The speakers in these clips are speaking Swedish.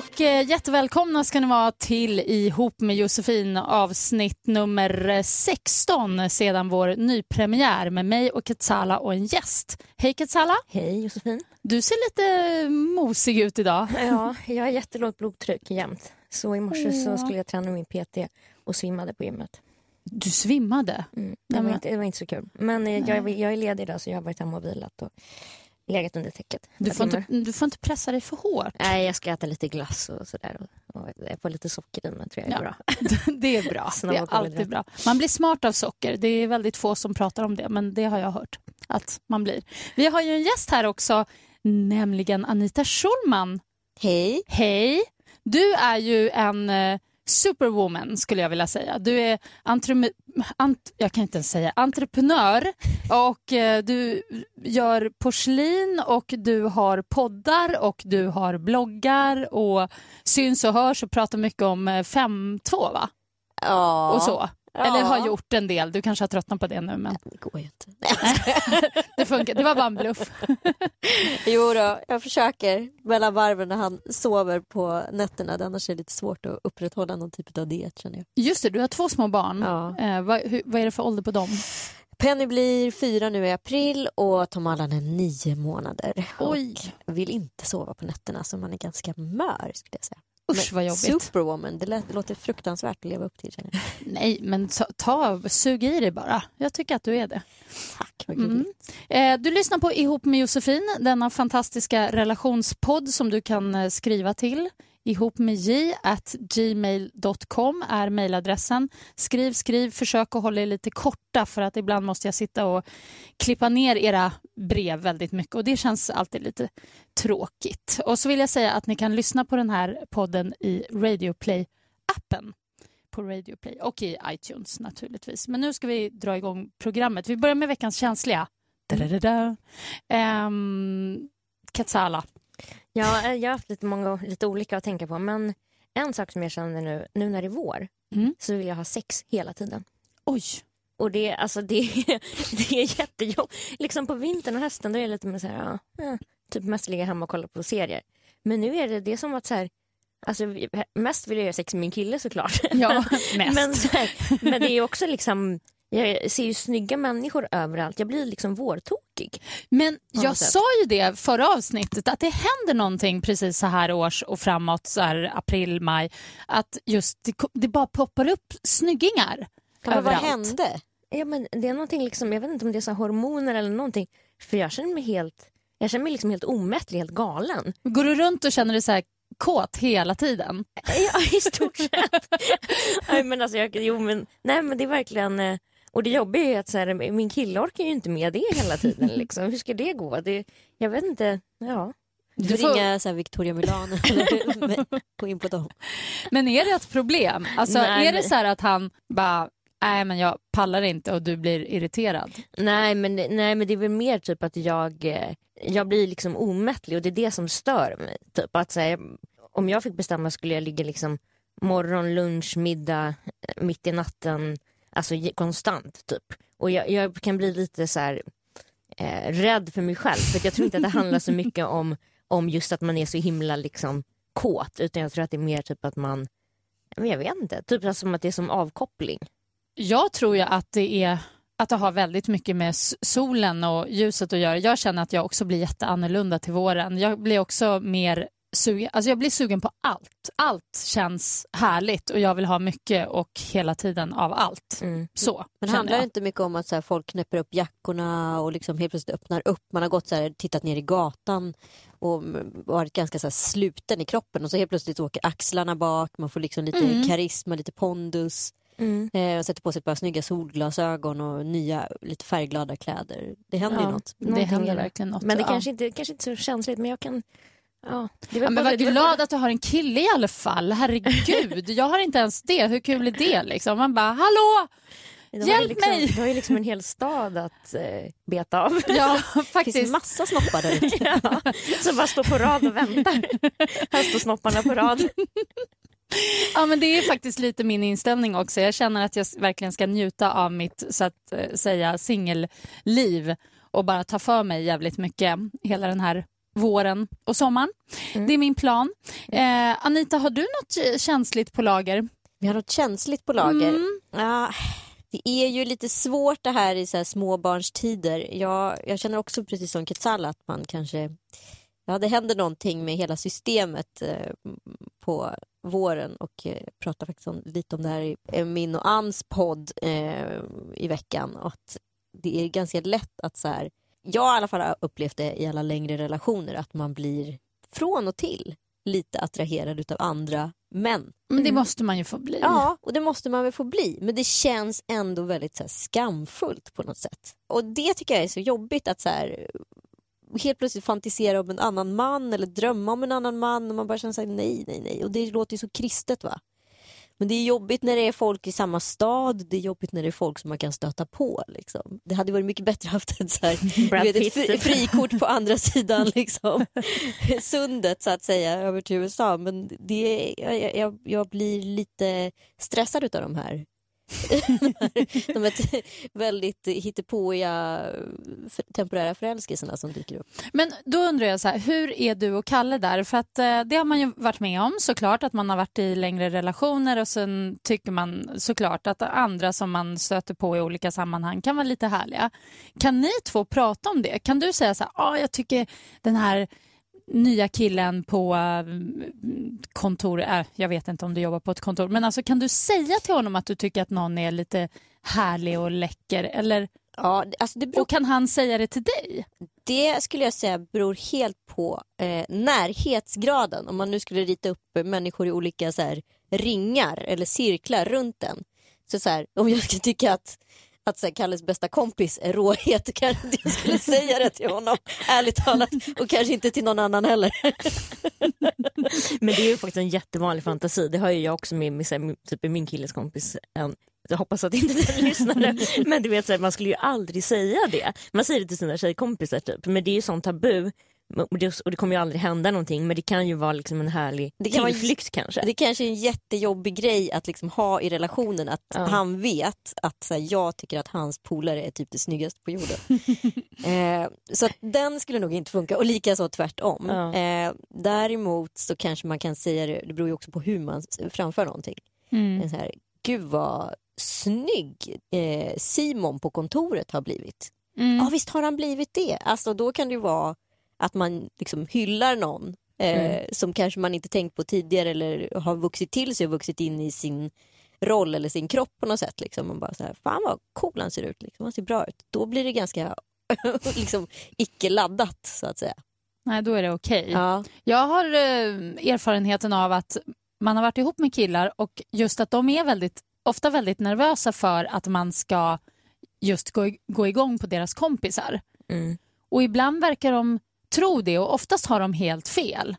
Och eh, jättevälkomna ska ni vara till Ihop med Josefin avsnitt nummer 16 sedan vår nypremiär med mig och Ketsala och en gäst. Hej Ketsala! Hej Josefin. Du ser lite mosig ut idag. Ja, jag har jättelågt blodtryck jämt. Så i morse så skulle jag träna med min PT och svimmade på gymmet. Du svimmade? Mm. Det, var inte, det var inte så kul. Men eh, jag, jag är ledig idag så jag har varit hemma och vilat och legat under täcket. Du får, inte, du får inte pressa dig för hårt. Nej, jag ska äta lite glass och sådär. Och, och får lite socker i men tror jag är Ja. bra. Det är bra. Det är alltid bra. Man blir smart av socker. Det är väldigt få som pratar om det, men det har jag hört att man blir. Vi har ju en gäst här också, nämligen Anita Schulman. Hej. Hej! Du är ju en eh, superwoman skulle jag vilja säga. Du är ant- jag kan inte ens säga entreprenör och eh, du gör porslin och du har poddar och du har bloggar och syns och hörs och pratar mycket om eh, 5.2 va? Ja. Och så. Ja. Eller har gjort en del. Du kanske har tröttnat på det nu men Det går ju inte. det funkar. Det var bara en bluff. Jo då, jag försöker mellan varven när han sover på nätterna. Det Annars är det lite svårt att upprätthålla någon typ av diet känner jag. Just det, du har två små barn. Ja. Eh, vad, hur, vad är det för ålder på dem? Penny blir fyra nu i april och Tom Allan är nio månader. Oj. Och vill inte sova på nätterna så man är ganska mör skulle jag säga. Usch vad jobbigt. Superwoman, det, lät, låter fruktansvärt att leva upp till känner jag. Nej, men ta, ta, sug i dig bara. Jag tycker att du är det. Tack, vad Mm. Eh, du lyssnar på Ihop med Josefin, denna fantastiska relationspodd som du kan eh, skriva till. Ihop med j at gmail.com är mejladressen. Skriv, skriv, försök att hålla er lite korta för att ibland måste jag sitta och klippa ner era brev väldigt mycket och det känns alltid lite tråkigt. Och så vill jag säga att ni kan lyssna på den här podden i Radio Play-appen på Radio Play och i iTunes naturligtvis. Men nu ska vi dra igång programmet. Vi börjar med veckans känsliga. Da-da-da-da. Ehm, Katsala. Ja, eh, jag har haft lite, många, lite olika att tänka på. Men en sak som jag känner nu, nu när det är vår, Mm. så vill jag ha sex hela tiden. Oj. Och det, alltså det, det är jättejobbigt. Liksom på vintern och hösten då är det lite mer så här, ja, eh, typ mest ligga hemma och kolla på serier. Men nu är det det som att så här, alltså mest vill jag göra sex med min kille såklart. Ja, mest. men, här, men det är också liksom, jag ser ju snygga människor överallt. Jag blir liksom vårtokig. Men jag sätt. sa ju det förra avsnittet att det händer någonting precis så här års och framåt, så här april, maj. Att just det, det bara poppar upp snyggingar Ja, men vad överallt. hände? Ja, men det är någonting liksom, jag vet inte om det är så hormoner eller någonting. För jag känner mig helt, jag känner mig liksom helt omättlig, helt galen. Går du runt och känner dig så här kåt hela tiden? Ja, i stort sett. nej, men alltså, jag, jo, men, nej, men det är verkligen... Och det jobbiga är ju att så här, min kille orkar ju inte med det hela tiden. Liksom. Hur ska det gå? Det, jag vet inte. Ja. Du Du får ringa så här, Victoria Milano gå in på dem. Men är det ett problem? Alltså, Nej, är det så här att han bara nej men jag pallar inte och du blir irriterad. Nej men, nej men det är väl mer typ att jag, eh, jag blir liksom omättlig och det är det som stör mig. Typ att så här, om jag fick bestämma skulle jag ligga liksom morgon, lunch, middag, eh, mitt i natten, alltså konstant typ. Och jag, jag kan bli lite så här eh, rädd för mig själv för att jag tror inte att det handlar så mycket om, om just att man är så himla liksom kåt utan jag tror att det är mer typ att man, jag vet inte, typ alltså som att det är som avkoppling. Jag tror ju att det är att det har väldigt mycket med solen och ljuset att göra. Jag känner att jag också blir jätteannorlunda till våren. Jag blir också mer sugen, alltså jag blir sugen på allt. Allt känns härligt och jag vill ha mycket och hela tiden av allt. Mm. Så Men handlar det jag. inte mycket om att så här, folk knäpper upp jackorna och liksom helt plötsligt öppnar upp? Man har gått så här, tittat ner i gatan och varit ganska så här, sluten i kroppen och så helt plötsligt åker axlarna bak, man får liksom lite Mm. karisma, lite pondus. Mm. Eh, och sätter på sig ett par snygga solglasögon och nya lite färgglada kläder. Det händer ju Ja. något. Det händer verkligen något. Men det ja. kanske inte, kanske inte är så känsligt men jag kan... Ja, men väl glad bara- att du har en kille i alla fall. Herregud, jag har inte ens det. Hur kul är det? Liksom? Man bara, hallå! de Hjälp liksom, mig! Du har ju liksom en hel stad att eh, beta av. Ja, Det finns faktiskt. massa snoppar där ute. ja, som bara står på rad och väntar. Här står snopparna på rad. Ja, men det är faktiskt lite min inställning också. Jag känner att jag verkligen ska njuta av mitt så att eh, säga singelliv och bara ta för mig jävligt mycket hela den här våren och sommaren. Mm. Det är min plan. Eh, Anita, har du något eh, känsligt på lager? Vi har något känsligt på lager. Mm. Ja, det är ju lite svårt det här i så här småbarnstider. Jag, jag känner också precis som Quetzal att man kanske... Ja, det händer någonting med hela systemet eh, på våren och eh, jag pratade faktiskt om, lite om det här i eh, min och Anns podd eh, i veckan. Och att det är ganska lätt att så här... Jag har i alla fall har upplevt det i alla längre relationer att man blir från och till lite attraherad utav andra män. Men det måste man ju få bli. Ja, och det måste man väl få bli. Men det känns ändå väldigt så här, skamfullt på något sätt. Och det tycker jag är så jobbigt att så här, helt plötsligt fantisera om en annan man eller drömma om en annan man och man bara känner så här, nej, nej, nej. Och det låter ju så kristet va. Men det är jobbigt när det är folk i samma stad, det är jobbigt när det är folk som man kan stöta på. Liksom. Det hade varit mycket bättre att haft ett, så här, vet, ett fri, frikort på andra sidan liksom. sundet så att säga över till USA. Men det, jag, jag, jag blir lite stressad utav de här de här väldigt hittepåiga temporära förälskelserna som dyker upp. Men då undrar jag så här, hur är du och Kalle där? För att eh, det har man ju varit med om såklart att man har varit i längre relationer och sen tycker man såklart att andra som man stöter på i olika sammanhang kan vara lite härliga. Kan ni två prata om det? Kan du säga så här, ah, jag tycker den här nya killen på eh, kontor, äh, jag vet inte om du jobbar på ett kontor, men alltså kan du säga till honom att du tycker att någon är lite härlig och läcker eller Ja, alltså beror, och kan han säga det till dig? det skulle jag säga beror helt på eh, närhetsgraden. Om man nu skulle rita upp människor i olika så här, ringar eller cirklar runt en. Så, så här, om jag skulle tycka att att så här, Kalles bästa kompis är råhet, kanske jag skulle säga det till honom, ärligt talat. Och kanske inte till någon annan heller. Men det är ju faktiskt en jättevanlig fantasi. Det har ju jag också med, typ med här, typ min killes kompis. En, jag hoppas att inte den lyssnade. Men du vet, så här, man skulle ju aldrig säga det. Man säger det till sina tjejkompisar typ. Men det är ju sånt tabu. Och det, och det kommer ju aldrig hända någonting men det kan ju vara liksom en härlig Det kan vara- tillflykt kanske. Det kanske är en jättejobbig grej att liksom ha i relationen att Ja. han vet att så här, jag tycker att hans polare är typ det snyggaste på jorden. eh, så att den skulle nog inte funka och likaså tvärtom. Ja. Eh, däremot så kanske man kan säga det, det beror ju också på hur man framför någonting. Mm. En så här, Gud vad snygg eh, Simon på kontoret har blivit. Mm. Ja visst har han blivit det. Alltså då kan det ju vara att man liksom hyllar någon eh, Mm. som kanske man inte tänkt på tidigare eller har vuxit till sig och vuxit in i sin roll eller sin kropp på något sätt. Liksom. Man bara så här, fan vad cool han ser ut, liksom. han ser bra ut. Då blir det ganska liksom, icke-laddat så att säga. Nej, då är det okej. Ja. Jag har eh, erfarenheten av att man har varit ihop med killar och just att de är väldigt, ofta väldigt nervösa för att man ska just gå, gå igång på deras kompisar. Mm. Och ibland verkar de tro det och oftast har de helt fel.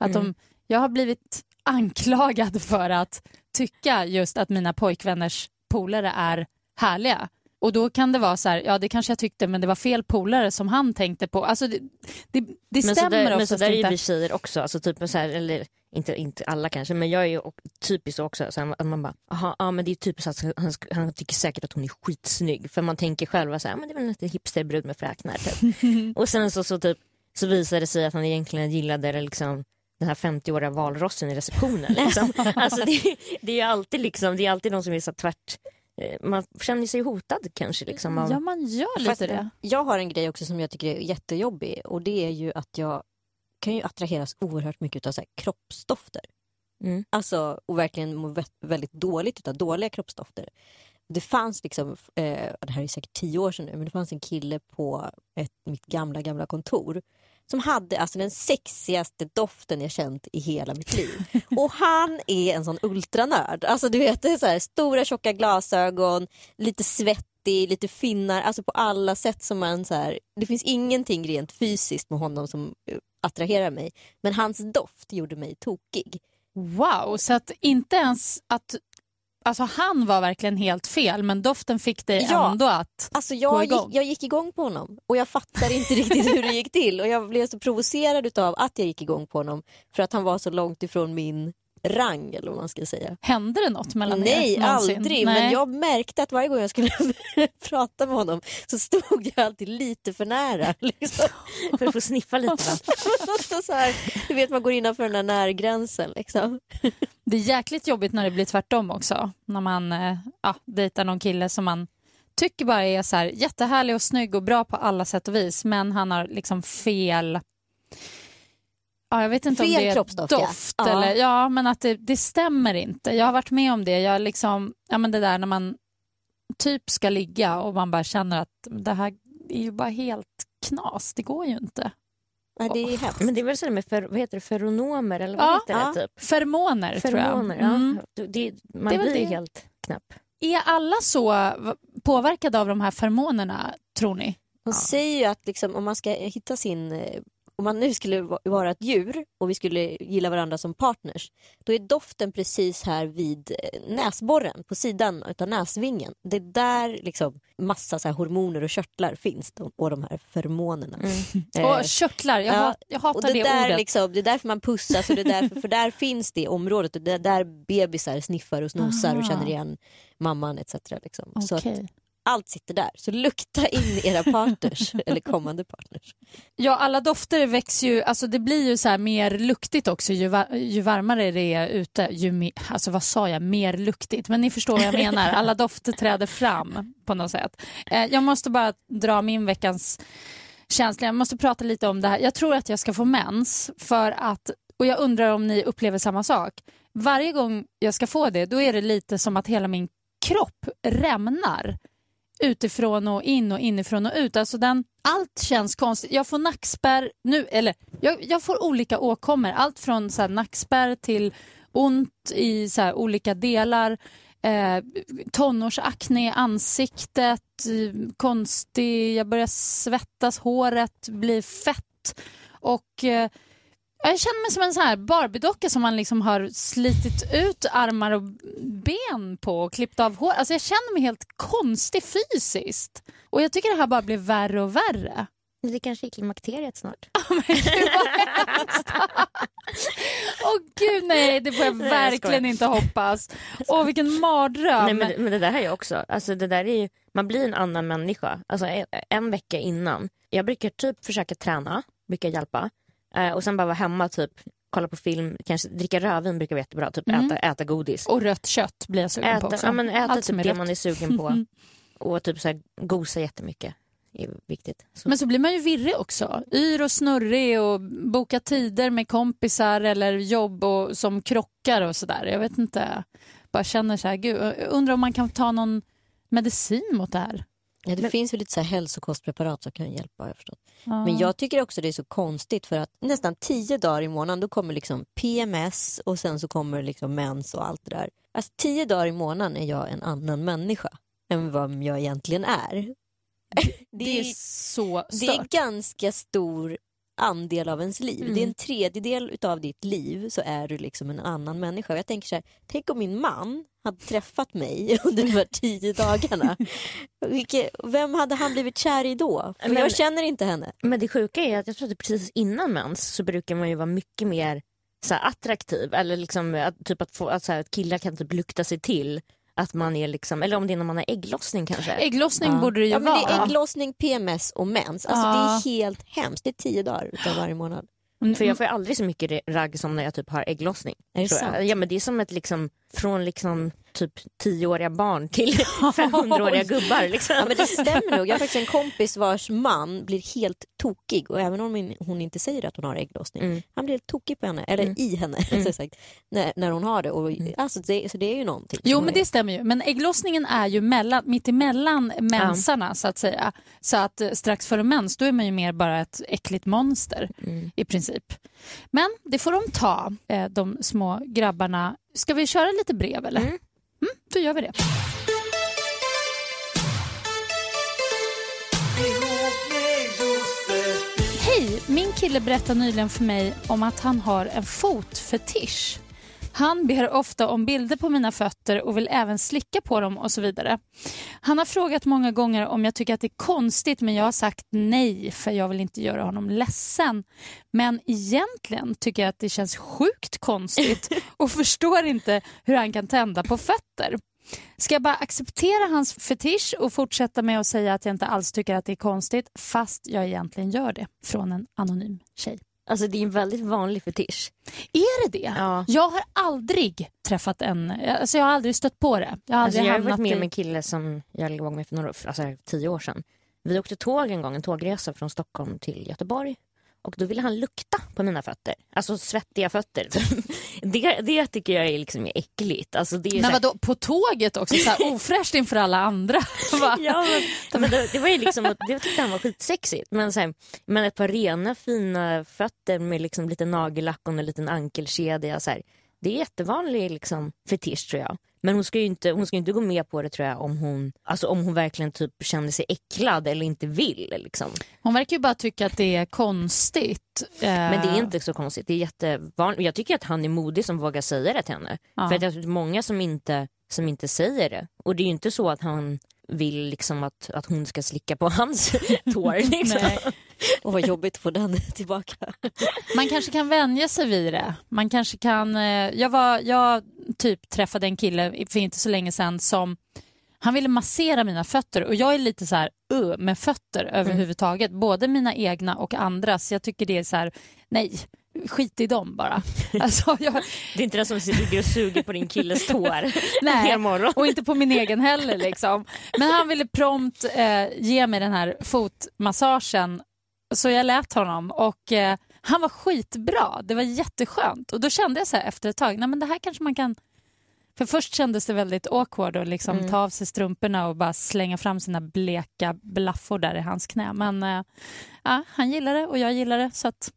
Att Mm. de, jag har blivit anklagad för att tycka just att mina pojkvänners polare är härliga. Och då kan det vara så här, ja det kanske jag tyckte men det var fel polare som han tänkte på. Alltså det, det, det Men så stämmer där, men så där är inte. vi tjejer också, alltså typ så här, eller inte, inte alla kanske, men jag är ju typiskt så också. Så här, att man bara, aha, ja men det är typiskt att han, han tycker säkert att hon är skitsnygg. För man tänker själv så här, men det är väl en liten hipsterbrud med fräknar typ. och sen så, så, typ, så visar det sig att han egentligen gillade det liksom den här 50-åriga valrossen i receptionen. Liksom. alltså det, det är alltid liksom, det är alltid någon som är så tvärt, eh, man känner sig hotad kanske. Liksom, av, Ja man gör Fast lite det. Jag har en grej också som jag tycker är jättejobbig och det är ju att jag kan ju attraheras oerhört mycket av så här kroppsdofter. Mm. Alltså, och verkligen må vä- väldigt dåligt av dåliga kroppsdofter. Det fanns liksom, eh, det här är säkert tio år sedan nu, men det fanns en kille på ett, mitt gamla, gamla kontor som hade alltså den sexigaste doften jag känt i hela mitt liv. Och han är en sån ultranörd. Alltså du vet, det så här, stora tjocka glasögon, lite svettig, lite finnar, alltså på alla sätt som man så här, det finns ingenting rent fysiskt med honom som eh, attraherar mig. Men hans doft gjorde mig tokig. Wow, så att inte ens att Alltså han var verkligen helt fel men doften fick dig Ja. ändå att... Alltså Gå jag, gick, igång. jag gick igång på honom och jag fattar inte riktigt hur det gick till och jag blev så provocerad av att jag gick igång på honom för att han var så långt ifrån min rang eller vad man ska säga. Hände det något mellan Nej, er? någonsin? aldrig. Nej. Men jag märkte att varje gång jag skulle prata med honom så stod jag alltid lite för nära. Liksom. för att få sniffa lite. Så här, du vet, man går innanför den där närgränsen. Liksom. Det är jäkligt jobbigt när det blir tvärtom också. När man eh, ja, dejtar någon kille som man tycker bara är så här, jättehärlig och snygg och bra på alla sätt och vis men han har liksom fel Ja, jag vet inte om Fel det är kroppsdoft, ja. doft Ja. eller ja, men att det, det stämmer inte. Jag har varit med om det. Jag liksom, ja men det där när man typ ska ligga och man bara känner att det här är ju bara helt knas. Det går ju inte. Nej, det är hemskt. Men det är väl sådär med fer, vad heter det, feronomer eller vad Ja. heter det? Ja. Typ? Feromoner, tror jag. Ja. Mm. Du- Det, man Det blir ju det. helt knäpp. Är alla så påverkade av de här feromonerna, tror ni? Hon säger ju att liksom, om man ska hitta sin... eh, Om man nu skulle va- vara ett djur och vi skulle gilla varandra som partners då är doften precis här vid eh, näsborren på sidan av näsvingen. Det är där liksom massa så hormoner och körtlar finns de, och de här feromonerna. Eh, Och körtlar, jag, ja, hat, jag hatar och det, det, där ordet. liksom, det är därför man pussas och det är därför, för där finns det området och det är där bebisar sniffar och snosar och Aha. känner igen mamman etc. Liksom. Så att. Allt sitter där. Så lukta in era partners eller kommande partners. Ja, alla dofter växer ju, alltså det blir ju så här mer luktigt också ju, va- ju varmare det är ute. Ju mer, alltså vad sa jag, mer luktigt. Men ni förstår vad jag menar, alla dofter träder fram på något sätt. Eh, jag måste bara dra min veckans känsla, jag måste prata lite om det här. Jag tror att jag ska få mens för att, och jag undrar om ni upplever samma sak. Varje gång jag ska få det, då är det lite som att hela min kropp rämnar utifrån och in och inifrån och ut. Alltså den, allt känns konstigt. Jag får nackspärr nu, eller jag, jag får olika åkommor. Allt från så här, nackspärr till ont i så här, olika delar. Eh, tonårsakne i ansiktet, konstig, jag börjar svettas, håret blir fett och eh, jag känner mig som en sån här Barbie-docka som man liksom har slitit ut armar och ben på och klippt av hår. Alltså jag känner mig helt konstig fysiskt. Och jag tycker det här bara blir värre och värre. Det kanske är klimakteriet snart. Men gud vad hemskt. Åh gud nej, det får jag Nej, jag verkligen skojar. inte hoppas. Åh vilken mardröm. Nej, men, men det där har jag också. Alltså, det där är ju, man blir en annan människa. Alltså, en, en vecka innan. Jag brukar typ försöka träna, brukar hjälpa. Eh, och sen bara vara hemma, typ kolla på film, kanske dricka rödvin brukar vara jättebra. Typ Mm. äta, äta godis. Och rött kött blir jag sugen på Äta, också. ja, men äta Allt typ det rött. man är sugen på. och typ så här, gosa jättemycket. är viktigt. Så. Men så blir man ju virrig också. Yr och snurrig och boka tider med kompisar eller jobb och, som krockar och sådär. Jag vet inte. Bara känner så här, gud, jag undrar om man kan ta någon medicin mot det här. Ja, det finns väl lite så här hälsokostpreparat som kan hjälpa. har Jag förstått. Ja. Men jag tycker också det är så konstigt för att nästan tio dagar i månaden då kommer liksom PMS och sen så kommer liksom mens och allt det där. Alltså tio dagar i månaden är jag en annan människa än vad jag egentligen är. det är så det är stört. ganska stor andel av ens liv. Mm. Det är en tredjedel utav ditt liv så är du liksom en annan människa. Och jag tänker så här, tänk om min man hade träffat mig under de här tio dagarna. Vem hade han blivit kär i då? För Men- jag känner inte henne. Men det sjuka är att jag tror att precis innan mens så brukar man ju vara mycket mer så attraktiv. Eller liksom, att, typ att, få, att, så här, att killar kan typ lukta sig till att man är liksom, eller om det är när man har ägglossning kanske. Ägglossning Ja. borde det ju Ja, men det vara. är ägglossning, PMS och mens. Alltså, Ja. Det är helt hemskt. Det är tio dagar utav varje månad. Mm, För jag får ju aldrig så mycket ragg som när jag typ har ägglossning. Är det jag. sant? Ja men det är som ett liksom, från liksom typ tioåriga barn till 500-åriga gubbar. Liksom. Ja, men det stämmer nog. Jag har faktiskt en kompis vars man blir helt tokig och även om hon inte säger att hon har ägglossning, Mm. han blir helt tokig på henne, eller Mm. i henne rättare sagt, när, när hon har det. Och, alltså, det så det är ju någonting. Jo men är- det stämmer ju. Men ägglossningen är ju mellan, mitt emellan mensarna så att säga. Så att eh, strax före mens då är man ju mer bara ett äckligt monster Mm. i princip. Men det får de ta, eh, de små grabbarna. Ska vi köra lite brev eller? Mm. Mm, då gör vi det. Hej! Min kille berättade nyligen för mig om att han har en fotfetisch. Han ber ofta om bilder på mina fötter och vill även slicka på dem och så vidare. Han har frågat många gånger om jag tycker att det är konstigt men jag har sagt nej för jag vill inte göra honom ledsen. Men egentligen tycker jag att det känns sjukt konstigt och förstår inte hur han kan tända på fötter. Ska jag bara acceptera hans fetisch och fortsätta med att säga att jag inte alls tycker att det är konstigt fast jag egentligen gör det? Från en anonym tjej. Alltså det är en väldigt vanlig fetisch. Är det det? Ja. Jag har aldrig träffat en, alltså jag har aldrig stött på det. Jag har Alltså jag har varit med i... om en kille som jag låg med för några, alltså tio år sedan. Vi åkte tåg en gång, en tågresa från Stockholm till Göteborg. Och då ville han lukta på mina fötter. Alltså svettiga fötter. det, det tycker jag är liksom äckligt. Alltså det är här- vadå, på tåget också? Så här ofräscht inför alla andra. Ja, men, men det, det var ju liksom, det tyckte han var skitsexigt. Men, så här, men ett par rena fina fötter med liksom lite nagellack och en liten ankelkedja. Så här, det är jättevanlig liksom, fetisch tror jag. Men hon ska ju inte, hon ska inte gå med på det tror jag om hon, alltså, om hon verkligen typ känner sig äcklad eller inte vill. Liksom. Hon verkar ju bara tycka att det är konstigt. Eh, Men det är inte så konstigt. Det är jättevanligt. Jag tycker att han är modig som vågar säga det till henne. Ja. För att det är många som inte, som inte säger det. Och det är ju inte så att han vill liksom att, att hon ska slicka på hans tår. Liksom. Och vad jobbigt att få den tillbaka. Man kanske kan vänja sig vid det. Man kanske kan... Eh, jag, var, jag typ träffade en kille för inte så länge sedan som han ville massera mina fötter och jag är lite så här uh, med fötter överhuvudtaget. Både mina egna och andras. Jag tycker det är så här, nej, skit i dem bara. Alltså, jag, Det är inte den som ligger och suger på din killes tår Nej. och inte på min egen heller. Liksom. Men han ville prompt eh, ge mig den här fotmassagen så jag lät honom och eh, han var skitbra. Det var jätteskönt och då kände jag så efter ett tag, nej men det här kanske man kan för först kändes det väldigt awkward att liksom Mm. ta av sig strumporna och bara slänga fram sina bleka blaffor där i hans knä. Men eh, ja, han gillar det och jag gillar det. Så att,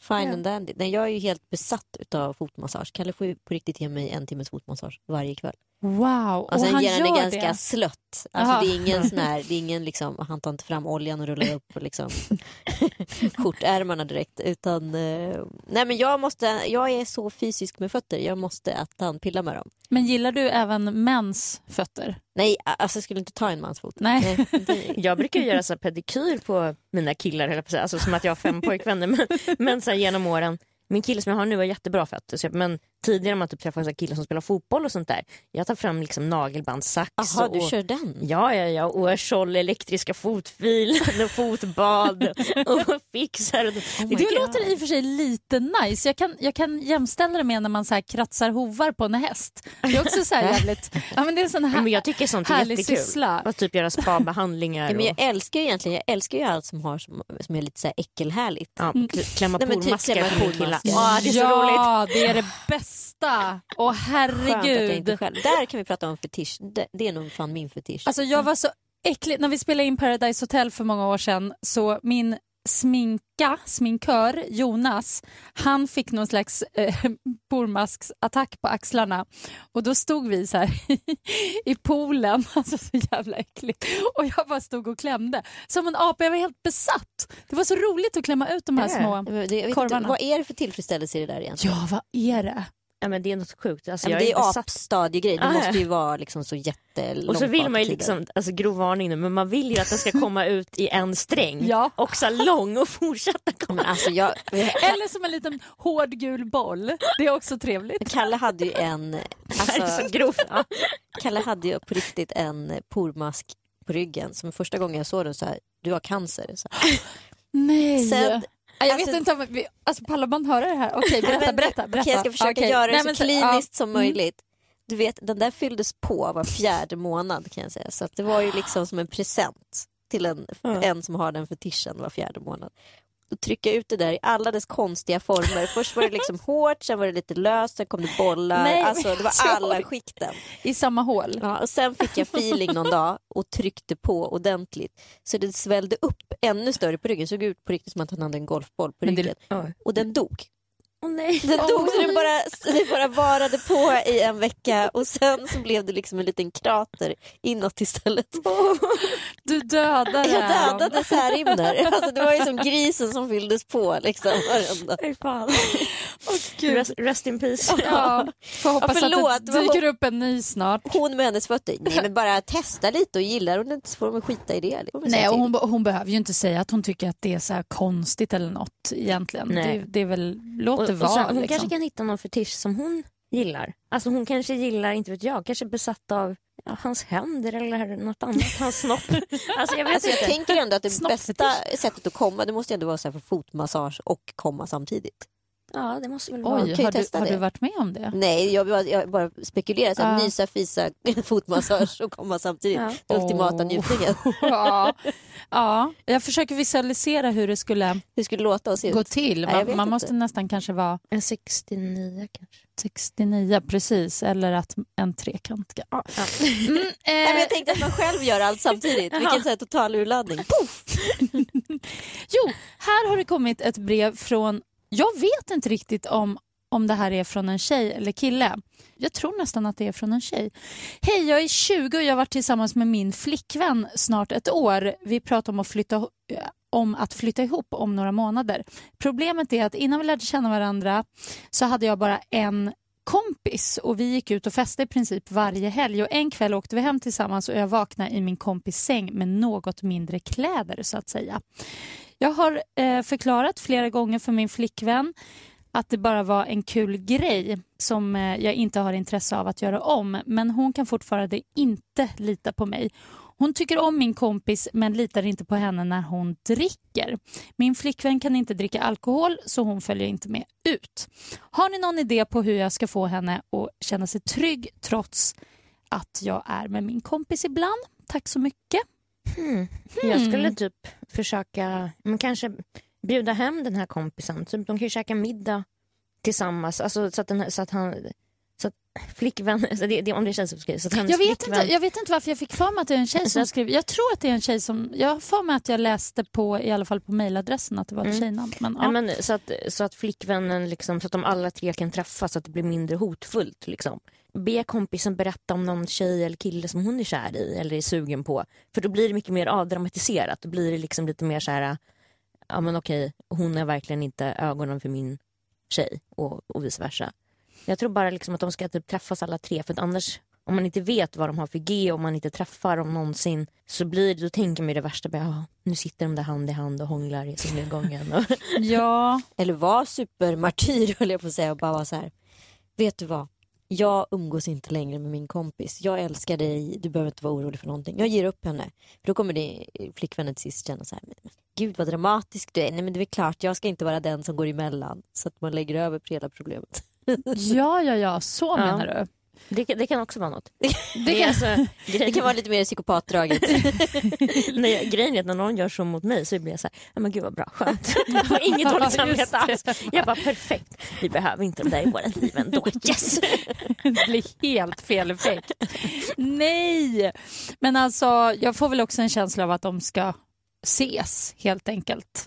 Fine Ja. and dandy. Nej, jag är ju helt besatt av fotmassage. Kalle får ju på riktigt ge mig en timmes fotmassage varje kväll. Wow, Alltså, och han ger gör är ganska det. slött. Alltså, det är ingen sån här, det är ingen liksom, han tar inte fram oljan och rullar upp och liksom, skjortärmarna direkt. Utan, eh, nej men jag, måste, jag är så fysisk med fötter, jag måste att han pillar med dem. Men gillar du även mäns fötter? Nej, alltså jag skulle inte ta en mans fot. Nej. det- Jag brukar göra så här pedikyr på mina killar, alltså som att jag har fem pojkvänner. Men, men så här, genom åren, min kille som jag har nu har jättebra fötter. Så jag, men tidigare man typ här killar som spelar fotboll och sånt där. Jag tar fram liksom nagelbandssax. Jaha, du och, kör den? Ja, ja, ja. Och Scholl elektriska fotfilen och fotbad och fixar. Det Det tycker jag- låter i och för sig lite nice. Jag kan, jag kan jämställa det med när man så här kratsar hovar på en häst. Det är också så här jävligt... Ja, men det är en sån här men jag tycker sånt är jättekul. syssla. Att typ göra spabehandlingar. Ja, men jag och, älskar ju egentligen jag älskar ju allt som, har, som, som är lite så här äckelhärligt. ja, kl- klämma men typ pormaskar på killar. Ja, det är så roligt. ja, det är det bästa. Åh att jag inte herregud. Där kan vi prata om fetisch. Det, det är nog fan min fetisch. Alltså jag var så äcklig. När vi spelade in Paradise Hotel för många år sedan så min sminka, sminkör Jonas, han fick någon slags eh, pormasksattack på axlarna och då stod vi så här i poolen, alltså så jävla äckligt och jag bara stod och klämde som en apa, jag var helt besatt. Det var så roligt att klämma ut de här små vet korvarna. inte, vad är det för tillfredsställelse i det där egentligen? Ja, vad är det? Ja, men det är något sjukt. Alltså, Ja, jag men det är besatt- apstadiegrej, det Ah, måste ju vara liksom så jättelångt Och så vill man ju liksom, alltså grov varning nu, men man vill ju att den ska komma ut i en sträng Ja. och salong och fortsätta komma. Alltså jag, Eller som en liten hård gul boll. Det är också trevligt. Kalle hade ju en, är alltså, så grovt. Ja. Kalle hade ju på riktigt en pormask på ryggen som första gången jag såg den så här, du har cancer. Så här. Nej. Sen- jag alltså- vet inte om vi, alltså pallar man höra det här? Okej, berätta, Men- berätta, berätta. Okej, jag ska försöka Okej. göra det Nej, så kliniskt som ja. Mm. möjligt. Du vet, den där fylldes på var fjärde månad kan jag säga. Så det var ju liksom som en present till en, en som har den fetischen var fjärde månad. Och trycka ut det där i alla dess konstiga former. Först var det liksom hårt, sen var det lite löst, sen kom det bollar. Nej, alltså det var alla skikten. I samma hål. Ja, och sen fick jag feeling någon dag och tryckte på ordentligt. Så det svällde upp ännu större på ryggen. Såg ut på riktigt som att han hade en golfboll på det- ryggen. Oj. Och den dog. Åh nej. Den dog så det bara, det bara varade på i en vecka och sen så blev det liksom en liten krater inåt istället. Du dödade Jag dödade Särimner. Alltså det var ju som grisen som fylldes på. Liksom, varenda. Fy fan. Gud. Rest, rest in peace. Ja, får hoppas Ja, förlåt, att det dyker upp en ny snart. Hon med hennes fötter. Nej men bara testa lite och gillar hon inte så får de skita i det. Nej, och hon, hon behöver ju inte säga att hon tycker att det är så här konstigt eller något egentligen. Nej. Det, det är väl, låt Vara. sen, hon liksom. kanske kan hitta någon fetisch som hon gillar. Alltså hon kanske gillar, inte vet jag, kanske besatt av ja, hans händer eller något annat, hans snopp. Alltså jag vet Alltså, jag inte. tänker ändå att det bästa sättet att komma det måste ändå vara så för fotmassage och komma samtidigt. Ja, det måste väl vara. Oj, ju har, du, har du varit med om det? Nej, jag bara, jag bara spekulerar. Så här, Ja. Nysa, fisa, fotmassage och komma samtidigt. Ja. Den ultimata njutningen. ja. Ja, jag försöker visualisera hur det skulle Hur skulle låta och se gå ut? till. Nej, Man, man inte. måste nästan kanske vara En 69 kanske. 69, precis. Eller att en trekant. Ja. Ja. Mm, Nej, men eh, jag tänkte att man själv gör allt samtidigt. Vilken här, total urladdning. Puff! Jo, här har det kommit ett brev från... Jag vet inte riktigt om, om det här är från en tjej eller kille. Jag tror nästan att det är från en tjej. Hej, jag är 20 och jag har varit tillsammans med min flickvän snart ett år. Vi pratar om att flytta eh, om att flytta ihop om några månader. Problemet är att innan vi lärde känna varandra så hade jag bara en kompis och vi gick ut och festade i princip varje helg och en kväll åkte vi hem tillsammans och jag vaknade i min kompis säng med något mindre kläder så att säga. Jag har eh, förklarat flera gånger för min flickvän att det bara var en kul grej som eh, jag inte har intresse av att göra om men hon kan fortfarande inte lita på mig. Hon tycker om min kompis men litar inte på henne när hon dricker. Min flickvän kan inte dricka alkohol så hon följer inte med ut. Har ni någon idé på hur jag ska få henne att känna sig trygg trots att jag är med min kompis ibland? Tack så mycket. Hmm. Jag skulle typ försöka, men kanske bjuda hem den här kompisen. Typ, de kan ju käka middag tillsammans. Alltså, så, att den, så att han... Så att flickvän, så det, det, om det känns som skriver, så att Jag vet, flickvän... inte, jag vet inte varför jag fick för mig att det är en tjej som Så- skriver. Jag tror att det är en tjej som... Jag har för mig att jag läste på, i alla fall på mejladressen att det var ett Mm. tjejnamn. Men. Ja, men, så, att, så att flickvännen, liksom, så att de alla tre kan träffas, så att det blir mindre hotfullt. Liksom. Be kompisen berätta om någon tjej eller kille som hon är kär i eller är sugen på. För då blir det mycket mer avdramatiserat. Då blir det liksom lite mer så här, ja men okej, hon är verkligen inte ögonen för min tjej och, och vice versa. Jag tror bara liksom att de ska typ träffas alla tre för att annars om man inte vet vad de har för G och man inte träffar dem någonsin så blir det, då tänker man ju det värsta, bara, ja, nu sitter de där hand i hand och hånglar i solnedgången. Och, ja, Eller var supermartyr höll jag på att säga och bara var så här. Vet du vad? Jag umgås inte längre med min kompis. Jag älskar dig. Du behöver inte vara orolig för någonting. Jag ger upp henne. För då kommer det, flickvännen till sist känna så här. "Men Gud vad dramatisk du är. Nej men det är väl klart. Jag ska inte vara den som går emellan. Så att man lägger över på hela problemet. ja, ja, ja, så Ja. menar du. Det, kan- det kan också vara något. Det Det är kan, alltså, Det kan vara lite mer psykopatdraget. när jag, grejen är att när någon gör så mot mig så blir jag så här, ja men gud vad bra, skönt. Jag har inget dåligt samvete det. alls. Jag bara perfekt, vi behöver inte de där i våra liv ändå. Yes! det blir helt fel effekt. Nej! Men alltså, jag får väl också en känsla av att de ska ses helt enkelt.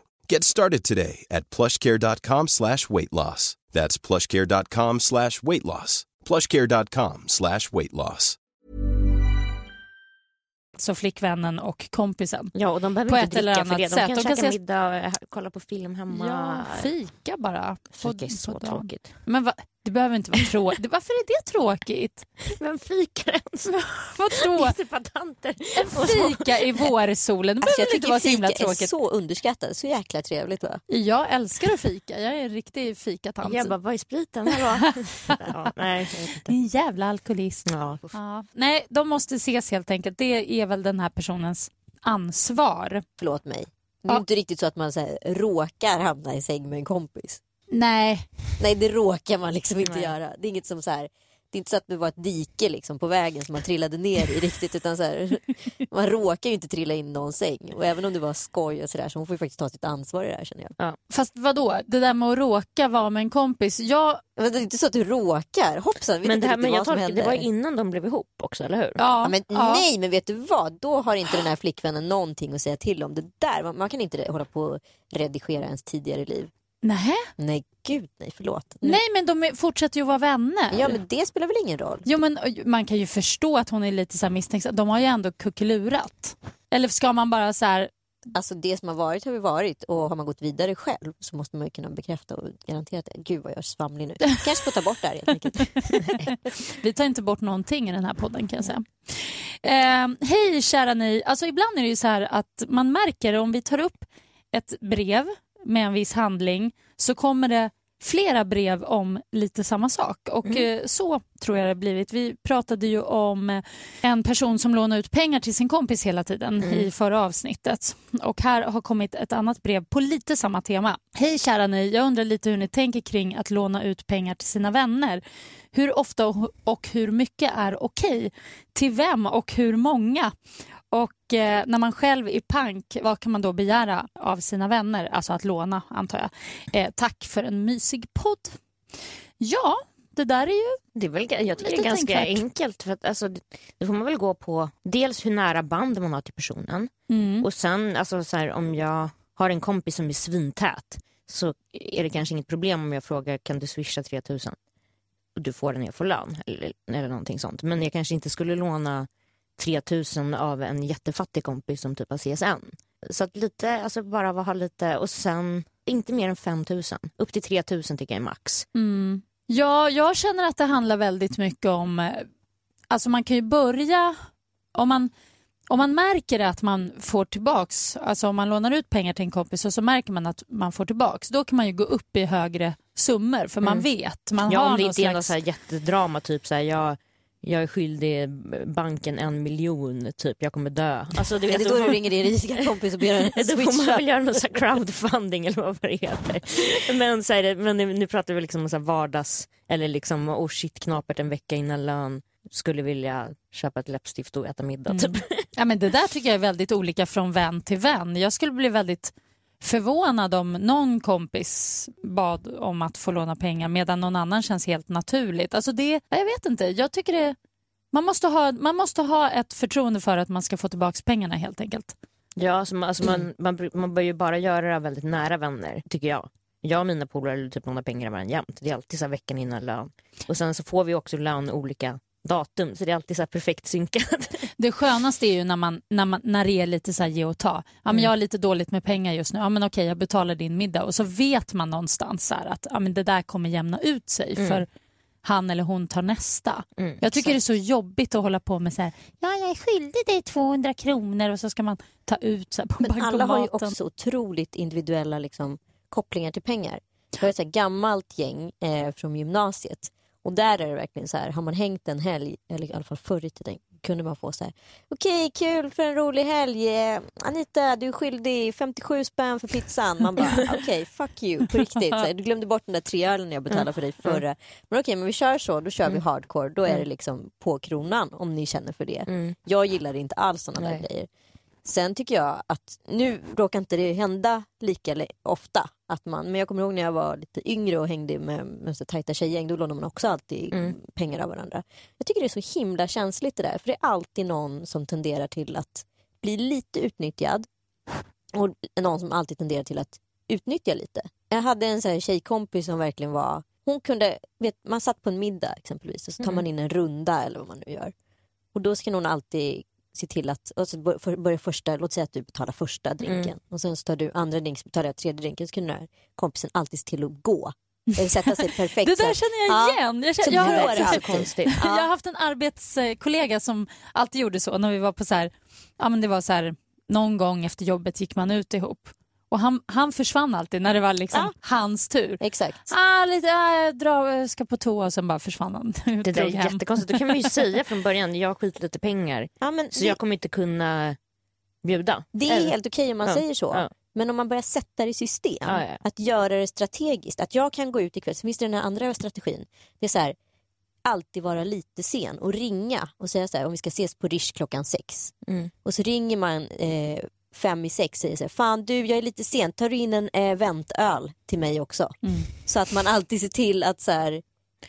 Get started today at plushcare.com slash weight loss. That's plushcare.com slash weight loss. plushcare.com slash weight loss. Så flickvännen och kompisen. Ja, och de behöver På inte ett eller dricka för det. De sätt. kan De käka kan ses- middag eh, kolla på film hemma. Ja, fika bara. Fika är så tråkigt. Men va, det behöver inte vara tråkigt. Varför är det tråkigt? Vem fikar ens? Vadå? Det är typ tanter. En fika i vårsolen, det Alltså, behöver jag inte vara så himla fika är tråkigt. så underskattat, så jäkla trevligt va? Jag älskar att fika, jag är en riktig fikatant. Jag bara, vad är spriten? Ja, nej. Din jävla alkoholist. Ja. Ja. Nej, de måste ses helt enkelt. Det är väl den här personens ansvar. Förlåt mig. Det är Ja. inte riktigt så att man så här, råkar hamna i säng med en kompis. Nej, Nej, det råkar man liksom inte Nej. göra. Det är inget som så här, det är inte så att det var ett dike liksom på vägen som man trillade ner i riktigt utan så här, man råkar ju inte trilla in någon säng och även om det var skoj och sådär så hon får ju faktiskt ta sitt ansvar i det här känner jag. fast vadå? Det där med att råka vara med en kompis. Jag, Men det är inte så att du råkar, hoppsan, vet Men, inte det, här, men vad jag som tolkar, det var innan de blev ihop också, eller hur? ja, Ja, men ja. Nej men vet du vad, då har inte den här flickvännen någonting att säga till om. Det där, man, man kan inte hålla på och redigera ens tidigare liv. Nej. Nej gud nej, förlåt. Nu- Nej, men de är, fortsätter ju att vara vänner. Ja men det spelar väl ingen roll. Jo, men man kan ju förstå att hon är lite så misstänksam. De har ju ändå kuckelurat. Eller ska man bara så här... Alltså det som har varit har ju varit och har man gått vidare själv så måste man ju kunna bekräfta och garantera det. Gud vad jag är svamlig nu. Kanske får ta bort det här helt enkelt. Vi tar inte bort någonting i den här podden kan jag säga. Eh, Hej kära ni. Alltså ibland är det ju så här att man märker om vi tar upp ett brev med en viss handling så kommer det flera brev om lite samma sak. Och eh, så tror jag det har blivit. Vi pratade ju om eh, en person som lånar ut pengar till sin kompis hela tiden i förra avsnittet. Och här har kommit ett annat brev på lite samma tema. Hej kära ni, jag undrar lite hur ni tänker kring att låna ut pengar till sina vänner. Hur ofta och- och hur mycket är okej? Till vem och hur många? Eh, när man själv är pank, vad kan man då begära av sina vänner? Alltså att låna, antar jag. Eh, tack för en mysig podd. Ja, det där är ju... Det är väl, jag tycker det är ganska tänkvärt. enkelt. För att, alltså, det- det får man väl gå på dels hur nära band man har till personen Mm. och sen alltså, så här, om jag har en kompis som är svintät så är det kanske inget problem om jag frågar kan du swisha 3000 och du får den när jag får lön eller, eller någonting sånt. Men jag kanske inte skulle låna 3000 av en jättefattig kompis som typ har CSN. Så att lite, alltså bara ha lite och sen inte mer än 5000. Upp till 3000 tycker jag är max. Mm. Ja, jag känner att det handlar väldigt mycket om... eh, Alltså man kan ju börja... Om man, om man märker att man får tillbaks, alltså om man lånar ut pengar till en kompis och så märker man att man får tillbaks, då kan man ju gå upp i högre summor för man Mm. vet. Man Ja, har om det inte är något slags... så här jättedrama, typ så här, jag, jag är skyldig banken en miljon, typ jag kommer dö. Alltså, du Är vet, det då, då du ringer din rika kompis och ber henne då får man väl göra någon så här crowdfunding eller vad det heter. Men, så här, men nu, nu pratar vi liksom om så här vardags, eller liksom oh shit knapert en vecka innan lön, skulle vilja köpa ett läppstift och äta middag. Mm. Typ. Ja, men det där tycker jag är väldigt olika från vän till vän. Jag skulle bli väldigt förvånad om någon kompis bad om att få låna pengar medan någon annan känns helt naturligt. Alltså det, jag vet inte, jag tycker det Man måste, ha, man måste ha ett förtroende för att man ska få tillbaka pengarna helt enkelt. Ja, alltså, man, alltså, man, man, man bör ju bara göra det av väldigt nära vänner, tycker jag. Jag och mina polare typ lånar pengar av varandra jämt. Det är alltid så här veckan innan lön. Och sen så får vi också lön olika datum, så det är alltid så perfekt synkat. Det skönaste är ju när, man, när, man, när det är lite så här ge och ta. Ja, men Mm. Jag har lite dåligt med pengar just nu. Ja, men okej, jag betalar din middag. Och så vet man någonstans så att ja, men det där kommer jämna ut sig för han eller hon tar nästa. Mm, jag tycker det är så jobbigt att hålla på med så här, ja jag är skyldig dig 200 kronor och så ska man ta ut så här på Men bankomaten. alla har ju också otroligt individuella liksom, kopplingar till pengar. Jag har ett så gammalt gäng eh, från gymnasiet och där är det verkligen så här, har man hängt en helg, eller i alla fall förr i tiden, kunde man få så här, okej kul för en rolig helg, eh, Anita du är skyldig 57 spänn för pizzan. Man bara, okej fuck you på riktigt, så här, du glömde bort den där tre ölen jag betalade för dig förra. Men okej men vi kör så, då kör vi hardcore, då är det liksom på kronan om ni känner för det. Jag gillar inte alls sådana där grejer. Sen tycker jag att nu råkar inte det hända lika ofta. Att man, men jag kommer ihåg när jag var lite yngre och hängde med, med så tajta tjejgäng. Då lånade man också alltid pengar av varandra. Jag tycker det är så himla känsligt det där. För det är alltid någon som tenderar till att bli lite utnyttjad. Och någon som alltid tenderar till att utnyttja lite. Jag hade en så här tjejkompis som verkligen var hon kunde, vet, man satt på en middag exempelvis och så tar man in en runda eller vad man nu gör. Och då ska någon alltid se till att, så för- börja första, låt säga att du betalar första drinken och sen så tar du andra drinken, så betalar jag tredje drinken, så kan den här kompisen alltid se till att gå. Eller sätta sig perfekt. Det så där känner jag Ja. igen. Jag, Så känner, jag, har, det så alltid. konstigt. jag har haft en arbetskollega som alltid gjorde så när vi var på så här, ja men det var så här, någon gång efter jobbet gick man ut ihop. Och han, han försvann alltid när det var liksom Ja. hans tur. Exakt. Ah, lite, ah, jag drar, ska på toa och sen bara försvann han. Det där är hem. jättekonstigt. Då kan man ju säga från början, jag har skit lite pengar Ja, men så det, jag kommer inte kunna bjuda. det är Eller- helt okej om man Ja. säger så. Ja. Men om man börjar sätta det i system, Ja, ja. att göra det strategiskt. Att jag kan gå ut ikväll, så finns det den här andra strategin. Det är så här, alltid vara lite sen och ringa och säga så här, om vi ska ses på Rish klockan sex. Mm. Och så ringer man eh, fem i sex säger så här, fan du jag är lite sen, tar du in en eh, väntöl till mig också? Mm. Så att man alltid ser till att så här,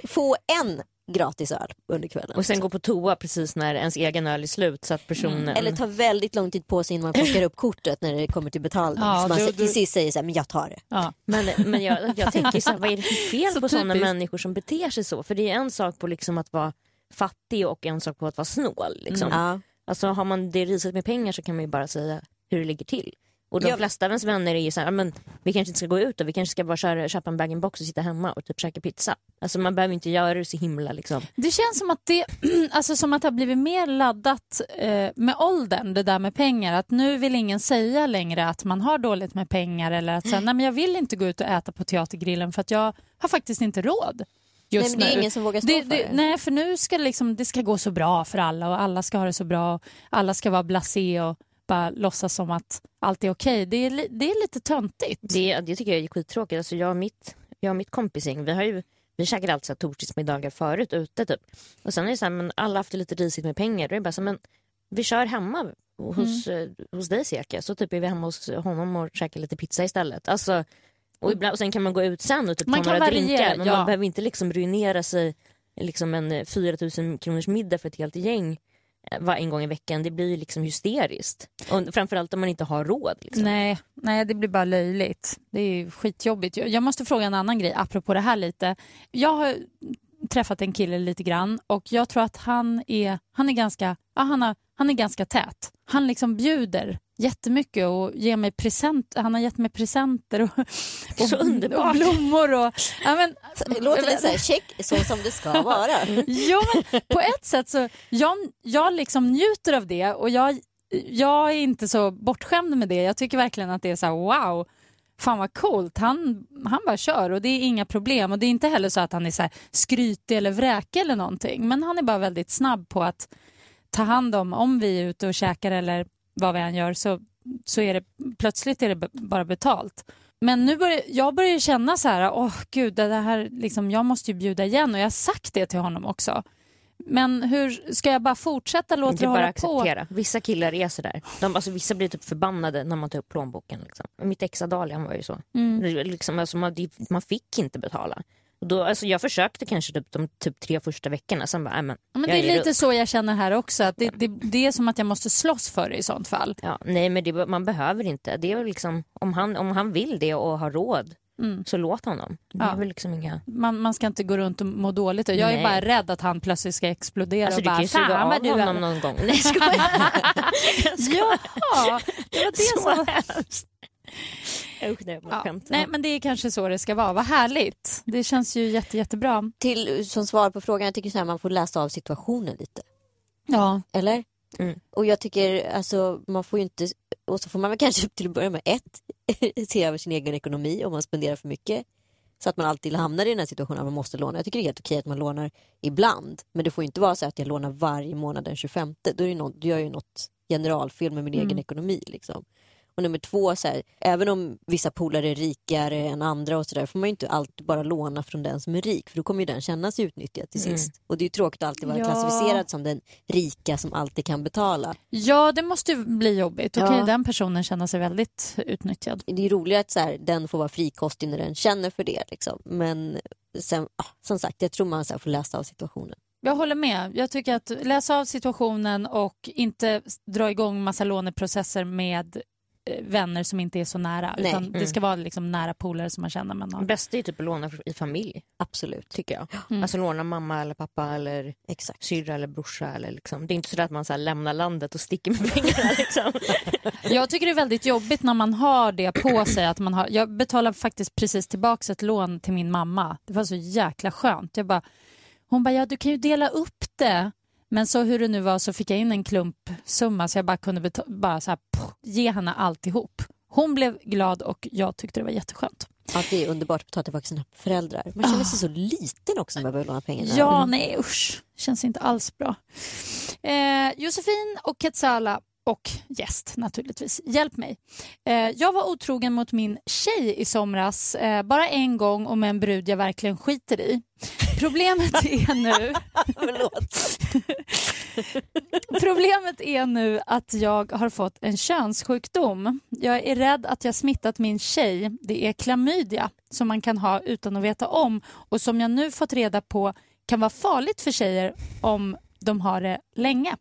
få en gratis öl under kvällen. Och sen gå på toa precis när ens egen öl är slut så att personen... Eller ta väldigt lång tid på sig innan man plockar upp kortet när det kommer till betalning. Ja, så man du- till sist säger så här, men jag tar det. Ja. Men, men jag, jag tänker så här, vad är det för fel Så på sådana människor som beter sig så? För det är en sak på liksom att vara fattig och en sak på att vara snål. Liksom. Ja. Alltså, har man det risigt med pengar så kan man ju bara säga hur det ligger till. Och de Ja. flesta av ens vänner är ju så här, men vi kanske inte ska gå ut och vi kanske ska bara köra, köpa en bag-in-box och sitta hemma och typ käka pizza. Alltså man behöver inte göra det så himla liksom. Det känns som att det, alltså som att det har blivit mer laddat eh, med åldern, det där med pengar. Att nu vill ingen säga längre att man har dåligt med pengar eller att säga, nej men jag vill inte gå ut och äta på teatergrillen för att jag har faktiskt inte råd. Just Nej, men det är ingen som vågar stå det, för det. Nej, för nu ska det, liksom, det ska gå så bra för alla och alla ska ha det så bra. Och alla ska vara blasé och bara låtsas som att allt är okej. Det, är, det är lite töntigt. Det, det tycker jag är skittråkigt. Alltså jag och mitt, jag och mitt kompisgäng, vi har ju vi käkade alltid torsdagsmiddagar förut ute typ. Och sen är det så här, men alla har haft det lite risigt med pengar. Då är det bara så här, men vi kör hemma hos, Mm. eh, hos dig Seka. Så typ är vi hemma hos honom och käkar lite pizza istället. Alltså, och, ibland, och sen kan man gå ut sen och typ Man ta kan några drinkar. Men ja. man behöver inte liksom ruinera sig liksom en eh, 4 000 kronors middag för ett helt gäng eh, var en gång i veckan. Det blir ju liksom hysteriskt. Och framförallt om man inte har råd. Liksom. Nej, nej, det blir bara löjligt. Det är skitjobbigt. Jag- Jag måste fråga en annan grej apropå det här lite. Jag har träffat en kille lite grann och jag tror att han är, han är, ganska, ja, han har, han är ganska tät. Han liksom bjuder jättemycket och ger mig present. Han har gett mig presenter och, och, och blommor. Och, ja, men, Det låter lite så här, check, så som det ska vara. Jo, men på ett sätt så jag, jag liksom njuter av det och jag, jag är inte så bortskämd med det. Jag tycker verkligen att det är så här wow. Fan vad coolt, han, han bara kör och det är inga problem. Och Det är inte heller så att han är så här skrytig eller vräkig eller någonting. Men han är bara väldigt snabb på att ta hand om, om vi är ute och käkar eller vad vi än gör så, så är det plötsligt är det bara betalt. Men nu börjar jag börjar känna så här, åh gud, det här, liksom, jag måste ju bjuda igen och jag har sagt det till honom också. Men hur ska jag bara fortsätta låta det hålla på? acceptera. Vissa killar är sådär. De, alltså, vissa blir typ förbannade när man tar upp plånboken. Liksom. Mitt ex Adalia han var ju så. Mm. Liksom, alltså, man, man fick inte betala. Och då, alltså jag försökte kanske typ de typ tre första veckorna, sen bara, men, Ja, det är lite upp. så jag känner här också. Att det, det, det är som att jag måste slåss för det i sånt fall. Ja, nej men det, man behöver inte. Det är liksom, om, han, om han vill det och har råd Mm. så låt honom. Det är Ja. liksom inga... Man, man ska inte gå runt och må dåligt. Jag är Nej. bara rädd att han plötsligt ska explodera Alltså och du kan ju suga av du honom är... någon gång. Nej jag skojar. Jaha, det var det Så som... hemskt. Usch, det var Ja. Nej men det är kanske så det ska vara. Vad härligt. Det känns ju jätte, jättebra. Till, som svar på frågan, jag tycker så här, man får läsa av situationen lite. Ja. Eller? Mm. Och jag tycker, alltså man får ju inte, och så får man väl kanske till att börja med ett, se över sin egen ekonomi om man spenderar för mycket. Så att man alltid hamnar i den här situationen att man måste låna. Jag tycker det är helt okej att man lånar ibland. Men det får ju inte vara så att jag lånar varje månad den 25. Då, är det något, då gör jag ju något generalfel med min egen ekonomi. Liksom. Och nummer två, så här, även om vissa polare är rikare än andra och så där, får man ju inte alltid bara låna från den som är rik för då kommer ju den känna sig utnyttjad till sist. Och det är ju tråkigt att alltid vara Ja. klassificerad som den rika som alltid kan betala. ja, det måste ju bli jobbigt. Då Ja. kan ju den personen känna sig väldigt utnyttjad. Det är roligare att så här, den får vara frikostig när den känner för det. Liksom. Men sen, ah, som sagt, jag tror man så här, får läsa av situationen. Jag håller med. Jag tycker att läsa av situationen och inte dra igång massa låneprocesser med vänner som inte är så nära. Nej. Utan det Mm. ska vara liksom nära polare som man känner man Det har. bästa är typ att låna i familj, Absolut. tycker jag. Mm. Alltså låna mamma eller pappa eller Exakt. syrra eller brorsa. Eller liksom. Det är inte så att man så här lämnar landet och sticker med pengarna. Liksom. Jag tycker det är väldigt jobbigt när man har det på sig. Att man har, jag betalade faktiskt precis tillbaka ett lån till min mamma. Det var så jäkla skönt. Jag bara, hon bara, ja du kan ju dela upp det. Men så hur det nu var så fick jag in en klumpsumma så jag bara kunde bara så här, poff, ge henne alltihop. Hon blev glad och jag tyckte det var jätteskönt. Ja, det är underbart att betala tillbaka sina föräldrar. Man känner sig så liten också när man behöver låna pengar. Ah. Ja, nej usch. Känns inte alls bra. Eh, Josefin och Quetzala och gäst naturligtvis. Hjälp mig. Eh, jag var otrogen mot min tjej i somras. Eh, bara en gång och med en brud jag verkligen skiter i. Problemet är nu... Förlåt. Problemet är nu att jag har fått en könssjukdom. Jag är rädd att jag smittat min tjej. Det är klamydia som man kan ha utan att veta om och som jag nu fått reda på kan vara farligt för tjejer om de har det länge.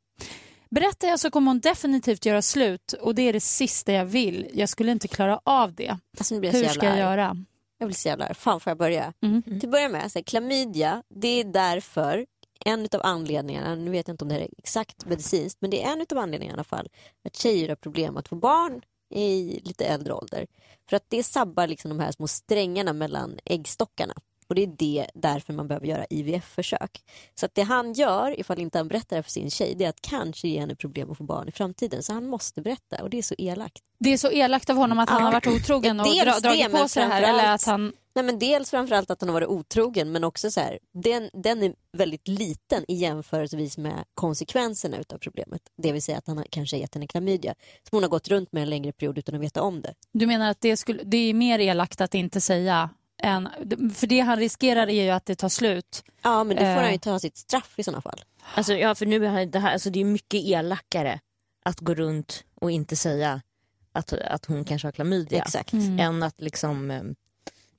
Berättar jag så kommer hon definitivt göra slut och det är det sista jag vill. Jag skulle inte klara av det. Alltså, Hur ska jag göra? Jag blir så jävla. Fan, får jag börja? Mm. Till att börja med, så här, klamydia, det är därför en av anledningarna, nu vet jag inte om det är exakt medicinskt, men det är en av anledningarna i alla fall, att tjejer har problem att få barn i lite äldre ålder. För att det sabbar liksom de här små strängarna mellan äggstockarna. Och det är det därför man behöver göra IVF-försök. Så att det han gör, ifall inte han berättar det för sin tjej, det är att kanske ge henne problem att få barn i framtiden. Så han måste berätta och det är så elakt. Det är så elakt av honom att han Ja. har varit otrogen och dra, dragit på sig det här. Eller att han... Nej, men dels framförallt att han har varit otrogen men också så här, den, den är väldigt liten i jämförelsevis med konsekvenserna utav problemet. Det vill säga att han har, kanske har gett henne klamydia som hon har gått runt med en längre period utan att veta om det. Du menar att det, skulle, det är mer elakt att inte säga än, för det han riskerar är ju att det tar slut. Ja men då får Eh. han ju ta sitt straff i sådana fall. Alltså, ja, för nu är det, här, alltså, det är mycket elakare att gå runt och inte säga att, att hon kanske har klamydia Exakt. Mm. än, att liksom, eh,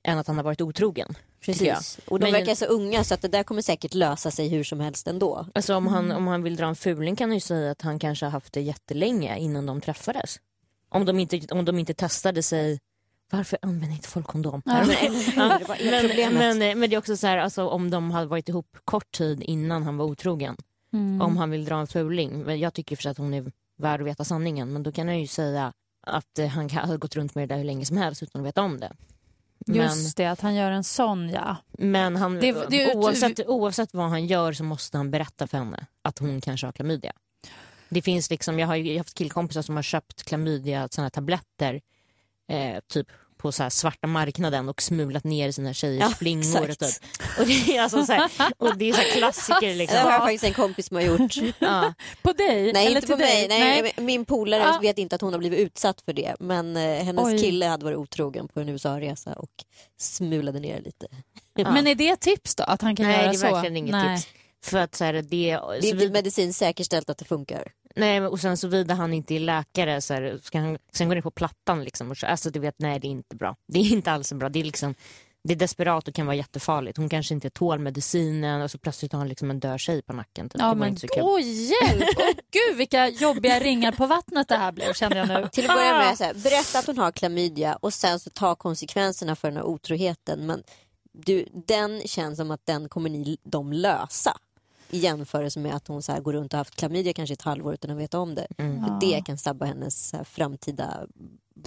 än att han har varit otrogen. Precis. Och de Men- verkar så unga så att det där kommer säkert lösa sig hur som helst ändå. Alltså, om, han, om han vill dra en fuling kan han ju säga att han kanske har haft det jättelänge innan de träffades. Om de inte, om de inte testade sig varför använder inte folk kondom? Ja. Men, ja, ert men, problemet. men, men det är också så här, alltså, om de hade varit ihop kort tid innan han var otrogen. Mm. Om han vill dra en fuling. Men jag tycker för att hon är värd att veta sanningen. Men då kan han ju säga att eh, han har gått runt med det där hur länge som helst utan att veta om det. Men, Just det, att han gör en sån ja. men han, Det- det är ju- oavsett, oavsett vad han gör så måste han berätta för henne att hon kanske har klamydia. Det finns liksom, jag har ju haft killkompisar som har köpt klamydia såna här tabletter eh, typ på så här svarta marknaden och smulat ner sina tjejers Ja, flingor. exakt. Typ. Och det är alltså så här, och det är så här klassiker Det liksom. har jag faktiskt en kompis som har gjort. Ja. På dig? Nej eller inte på till mig, dig? nej, min polare Ja. vet inte att hon har blivit utsatt för det men eh, hennes Oj. kille hade varit otrogen på en USA-resa och smulade ner lite. Men är det ett tips då? Att han kan Nej göra det är så? verkligen inget Nej. tips. För att så här, det, Det är så inte vid, medicinskt säkerställt att det funkar. Nej, och sen såvida han inte är läkare så här, ska han, sen går det på plattan liksom. Och så, alltså du vet, nej det är inte bra. Det är inte alls bra. Det är liksom det är desperat och kan vara jättefarligt. Hon kanske inte tål medicinen och så plötsligt har hon liksom en död tjej på nacken. Typ. Ja, men inte så kul. åh hjälp! Åh gud vilka jobbiga ringar på vattnet det här blev kände jag nu. Till att börja Ah! med, så här, berätta att hon har klamydia och sen så ta konsekvenserna för den här otroheten. Men du, den känns som att den kommer ni de lösa. I jämförelse med att hon så här, går runt och har haft klamydia kanske ett halvår utan att veta om det. Mm. För det kan sabba hennes här, framtida Han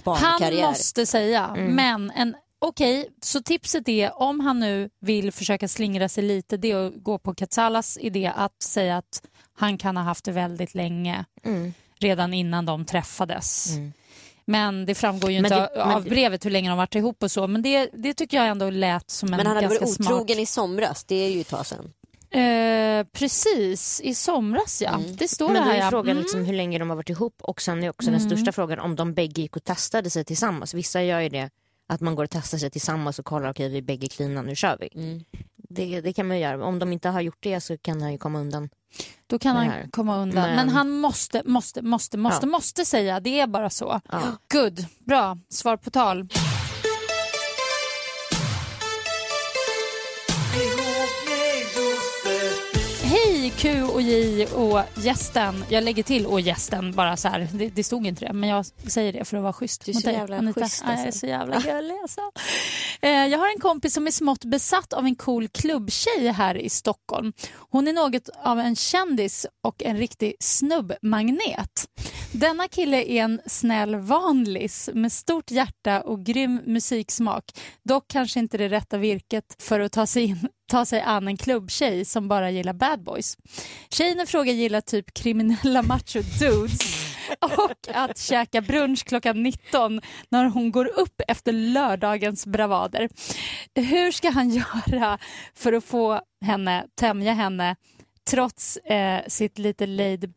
barnkarriär. måste säga, Mm. men en Okej, så tipset är om han nu vill försöka slingra sig lite, det är att gå på Katsalas idé att säga att han kan ha haft det väldigt länge, Mm. redan innan de träffades. Mm. Men det framgår ju Men inte det- av men brevet hur länge de varit ihop och så, men det, det tycker jag ändå lät som en Men han hade ganska varit smart... otrogen i somras, det är ju ett tag sedan. Eh, precis, i somras ja. Mm. Det står Men det då är ja. frågan Mm. liksom hur länge de har varit ihop och sen är också den Mm. största frågan om de bägge gick och testade sig tillsammans. Vissa gör ju det att man går och testar sig tillsammans och kollar okej vi är bägge cleana nu kör vi. Mm. Det, det kan man göra. Om de inte har gjort det så kan han ju komma undan. Då kan han komma undan. Men, Men- han måste, måste, måste, måste, Ja. måste säga. Det är bara så. Ja. Good, bra. Svar på tal. Q och J och gästen. Jag lägger till och gästen bara så här. Det, det stod inte det, men jag säger det för att vara schysst Du är så jävla Anita. schysst, Ja, jag är alltså. så jävla gullig alltså. Eh, Jag har en kompis som är smått besatt av en cool klubbtjej här i Stockholm. Hon är något av en kändis och en riktig snubbmagnet. Denna kille är en snäll vanlis med stort hjärta och grym musiksmak. Dock kanske inte det rätta virket för att ta sig, in, ta sig an en klubbtjej som bara gillar bad boys. Tjejen i fråga gillar typ kriminella macho dudes och att käka brunch klockan 19 när hon går upp efter lördagens bravader. Hur ska han göra för att få henne, tämja henne trots eh, sitt lite laid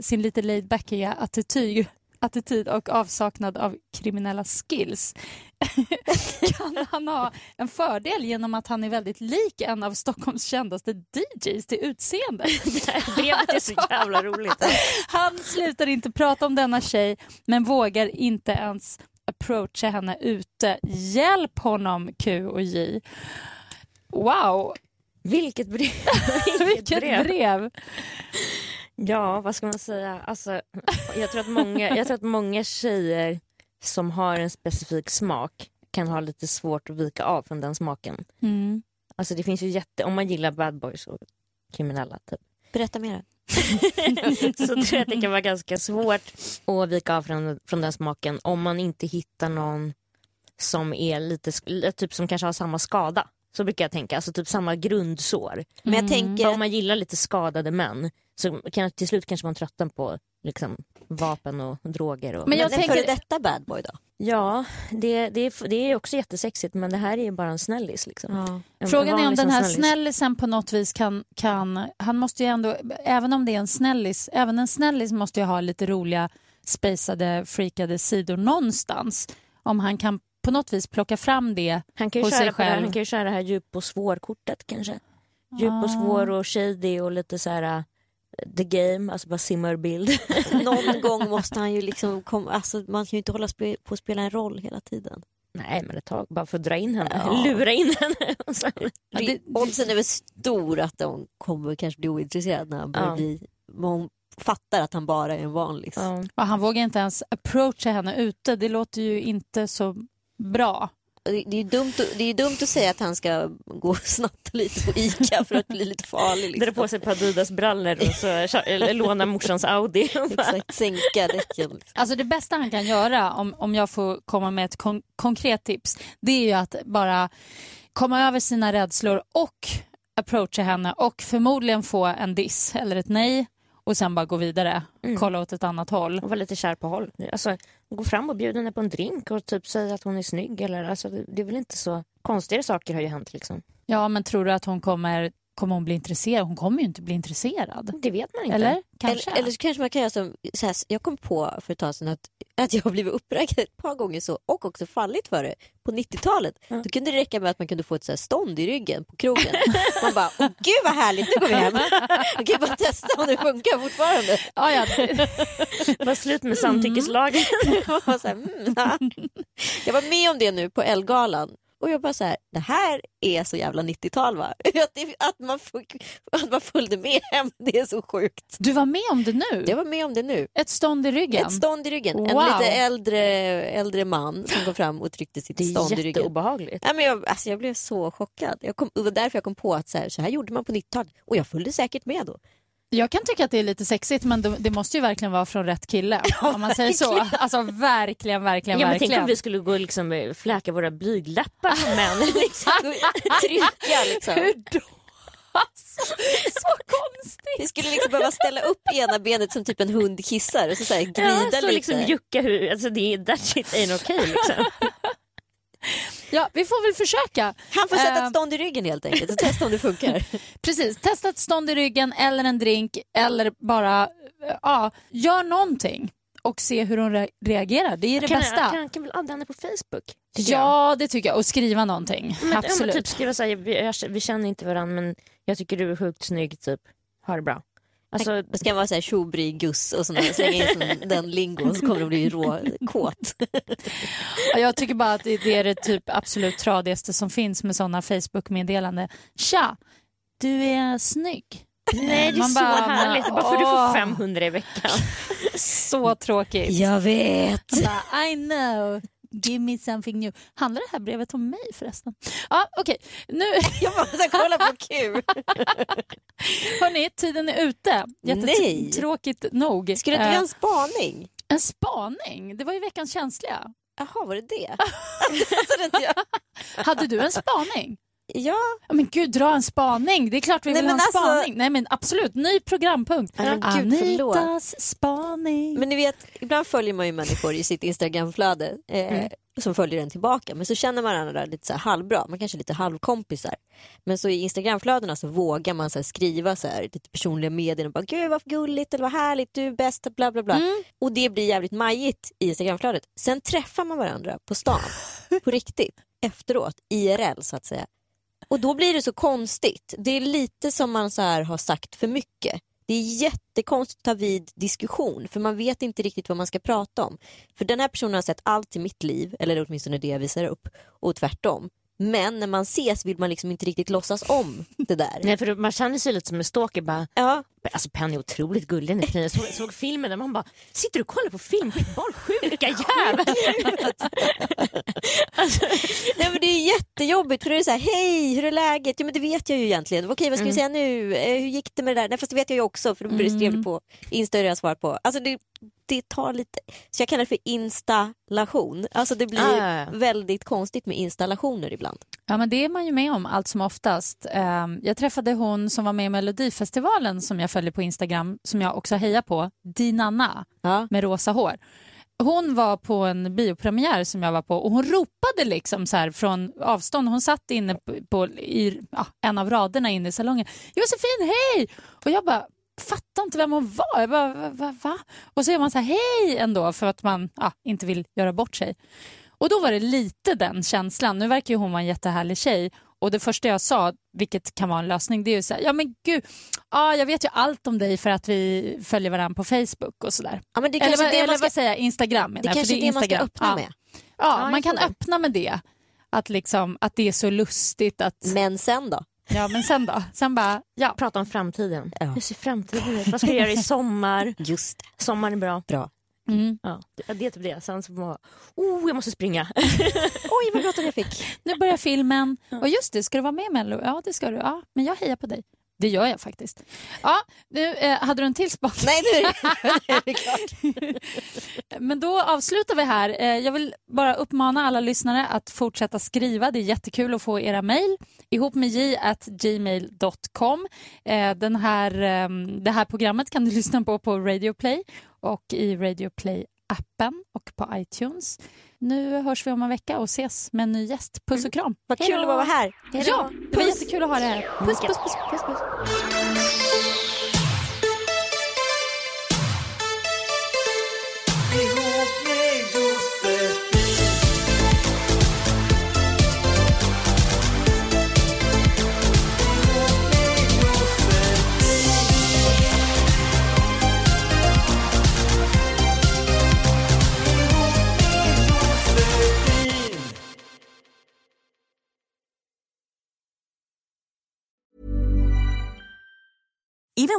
sin lite laid backiga attityd, attityd och avsaknad av kriminella skills? kan han ha en fördel genom att han är väldigt lik en av Stockholms kändaste DJs till utseende? Brevet är så jävla roligt. Han slutar inte prata om denna tjej men vågar inte ens approacha henne ute. Hjälp honom Q och J. Wow, Vilket brev. vilket brev. Ja, vad ska man säga? Alltså, jag, tror att många, jag tror att många tjejer som har en specifik smak kan ha lite svårt att vika av från den smaken. Mm. Alltså det finns ju jätte, om man gillar bad boys och kriminella typ, Berätta mer. så tror jag att det kan vara ganska svårt att vika av från, från den smaken om man inte hittar någon som är lite, typ som kanske har samma skada. Så brukar jag tänka, alltså typ samma grundsår. Men jag Mm. tänker, För om man gillar lite skadade män så kan till slut kanske man tröttnar på liksom, vapen och droger. Och... Men jag men en tänker- före detta bad boy då? Ja, det, det, är, det är också jättesexigt men det här är ju bara en snällis. Liksom. Ja. En Frågan är om den här snällis. snällisen på något vis kan, kan... Han måste ju ändå, även om det är en snällis, även en snällis måste ju ha lite roliga spacade, freakade sidor någonstans. Om han kan på något vis plocka fram det. Han kan, ju hos sig det här, själv. han kan ju köra det här djup och svår-kortet kanske. Djup och svår och shady och lite så här the game, alltså bara simmarbild. Någon gång måste han ju liksom komma, alltså man kan ju inte hålla spe, på att spela en roll hela tiden. Nej men ett tag bara för att dra in henne, Ja. lura in henne. Och sen- Ja, oddsen är väl stor att hon kommer kanske bli ointresserad när han börjar Ja. bli, men hon fattar att han bara är en vanlig. ja. Och han vågar inte ens approacha henne ute. Det låter ju inte så bra. Det, är dumt, att- det är dumt att säga att han ska gå och snatta lite på ICA för att bli lite farlig. Dra Liksom. på sig ett par Adidas brallor och så låna morsans Audi. Exakt, sänka däcken. Alltså det bästa han kan göra, om, om jag får komma med ett kon- konkret tips, det är ju att bara komma över sina rädslor och approacha henne och förmodligen få en diss eller ett nej och sen bara gå vidare, Mm. kolla åt ett annat håll. och vara lite kär på håll. Alltså, gå fram och bjuda henne på en drink och typ säga att hon är snygg. Eller, alltså, det, det är väl inte så... Konstigare saker har ju hänt. Liksom. Ja, men tror du att hon kommer, kommer hon bli intresserad? Hon kommer ju inte bli intresserad. Det vet man inte. Eller? Kanske? Eller, eller så kanske man kan göra som, så här, jag kom på för ett tag sedan att, att jag har blivit uppraggad ett par gånger så och också fallit för det på 90-talet. Då kunde det räcka med att man kunde få ett så här stånd i ryggen på krogen. Man bara, åh gud vad härligt, nu går vi hem. Man kan bara testa om det funkar fortfarande. ja, ja. Var slut med samtyckeslagen. Mm, ja. Jag var med om det nu på Elgalan Och jag bara så här, det här är så jävla 90-tal va? Att, det, att, man fick, att man följde med hem, det är så sjukt. Du var med om det nu? Jag var med om det nu. Ett stånd i ryggen? Ett stånd i ryggen. Wow. En lite äldre, äldre man som kom fram och tryckte sitt Det stånd i är ryggen. jätteobehagligt. Nej, men jag, alltså jag blev så chockad. Jag kom, det var därför jag kom på att så här, så här gjorde man på 90-talet. Och jag följde säkert med då. Jag kan tycka att det är lite sexigt men det, det måste ju verkligen vara från rätt kille. om man säger så. Alltså verkligen, verkligen, Ja, men verkligen. tänk om vi skulle gå och liksom eh, fläka våra blygdläppar på män. Liksom. Trycka liksom. Hur då? Alltså, så konstigt. Vi skulle liksom behöva ställa upp ena benet som typ en hund kissar och så, så här, glida Ja, så lite. liksom jucka hur, alltså det är that shit ain't okay liksom. Ja, vi får väl försöka. Han får sätta ett stånd i ryggen helt enkelt och testa om det funkar. Precis, testa ett stånd i ryggen eller en drink eller bara eh, ja, gör någonting och se hur hon re- reagerar. Det är det kan, bästa. Jag, kan, kan väl adda henne på Facebook? jag. Ja, det tycker jag. Och skriva någonting. Men, ja, Absolut. men typ skriva så här, vi, jag, vi känner inte varandra men jag tycker du är sjukt snygg, typ. Ha det bra. Alltså, Det ska vara så här tjobry, guss och såna, slänga in sån, den lingon så kommer de bli råkåt. Ja, Jag tycker bara att det är det typ absolut tradigaste som finns med sådana Facebook-meddelanden. Tja, du är snygg. nej det är Man så bara, härligt, bara för du får åh. 500 i veckan. Så tråkigt. Jag vet. Bara, I know. Give me something new. Handlar det här brevet om mig förresten? Ja, okej. Nu, Jag måste kolla på Q. hörni, tiden är ute. Jättetråkigt nog. Skulle inte ha Eh, en spaning? en spaning? Det var ju veckans känsliga. Jaha, var det det? Det inte jag. Hade du en spaning? Ja, Men gud, dra en spaning. Det är klart vi Nej, vill ha en alltså- spaning. Nej men absolut, ny programpunkt. Ja, men gud. Anitas spaning. men ni vet, ibland följer man ju människor i sitt Instagramflöde eh, som följer en tillbaka. Men så känner man varandra lite så här halvbra, man kanske är lite halvkompisar. Men så i Instagramflödena så vågar man så här skriva så här, lite personliga meddelanden. Bara, Gud vad gulligt eller vad härligt, du är bäst, bla bla bla. Och det blir jävligt majigt i Instagramflödet. Sen träffar man varandra på stan, på riktigt, efteråt, IRL så att säga. Och då blir det så konstigt. Det är lite som man så här har sagt för mycket. Det är jättekonstigt att ta vid diskussion för man vet inte riktigt vad man ska prata om. För den här personen har sett allt i mitt liv, eller åtminstone det jag visar upp, och tvärtom. Men när man ses vill man liksom inte riktigt låtsas om det där. Nej, för man känner sig lite som en stalker. Bara, Ja, alltså Penny är otroligt gullig nu. Jag såg, såg filmen där man bara, sitter du och kollar på film? Barnsjuka jävel! alltså, Nej, men det är jättejobbigt för det är så här, hej hur är läget? Ja men det vet jag ju egentligen. Okej vad ska vi säga nu? Eh, hur gick det med det där? Nej fast det vet jag ju också för då skrev du på Insta och jag svarar på. Alltså det, det tar lite, så jag kallar det för installation. Alltså det blir Ah, ja, ja. väldigt konstigt med installationer ibland. Ja, men det är man ju med om allt som oftast. Ehm, Jag träffade hon som var med i Melodifestivalen som jag följer på Instagram, som jag också hejar på, Dinanna Ja. med rosa hår. Hon var på en biopremiär som jag var på och hon ropade liksom så här från avstånd. Hon satt inne på, på i ja, en av raderna inne i salongen. Josefin, hej! Och jag bara fattade inte vem hon var. Jag bara, va, va, va? Och så gör man så här hej ändå för att man ja, inte vill göra bort sig. Och då var det lite den känslan. Nu verkar ju hon vara en jättehärlig tjej. Och det första jag sa, vilket kan vara en lösning, det är ju så här, ja men gud, ja, jag vet ju allt om dig för att vi följer varandra på Facebook och sådär. Ja, men det Eller, det eller man ska, vad säger jag, Instagram menar det kanske för är det man ska Instagram. öppna ja. med. Ja, Ja, man kan det. öppna med det. Att, liksom, att det är så lustigt att, Men sen då? ja men sen då? Sen bara, ja. prata om framtiden. Ja. Hur ser framtiden ut? Vad ska jag göra i sommar? Just det, Sommaren är bra. bra. Mm. Ja, det det är typ det. Sen så bara, oh jag måste springa. Oj vad bråttom jag fick. Nu börjar filmen. Och just det, ska du vara med i Mello? Ja, det ska du. Ja, men jag hejar på dig. Det gör jag faktiskt. Ja, nu, eh, hade du en till spaning? Nej nu är det, är det klart. Men då avslutar vi här. Eh, Jag vill bara uppmana alla lyssnare att fortsätta skriva. Det är jättekul att få era mejl. Ihop med j at gmail.com. Eh, Den här, ehm, det här programmet kan du lyssna på på Radio Play och i Radio Play-appen och på iTunes. Nu hörs vi om en vecka och ses med en ny gäst. Puss och kram. Vad kul att vara här. Ja, det var jättekul att ha det här. Puss, puss, puss. Puss, puss.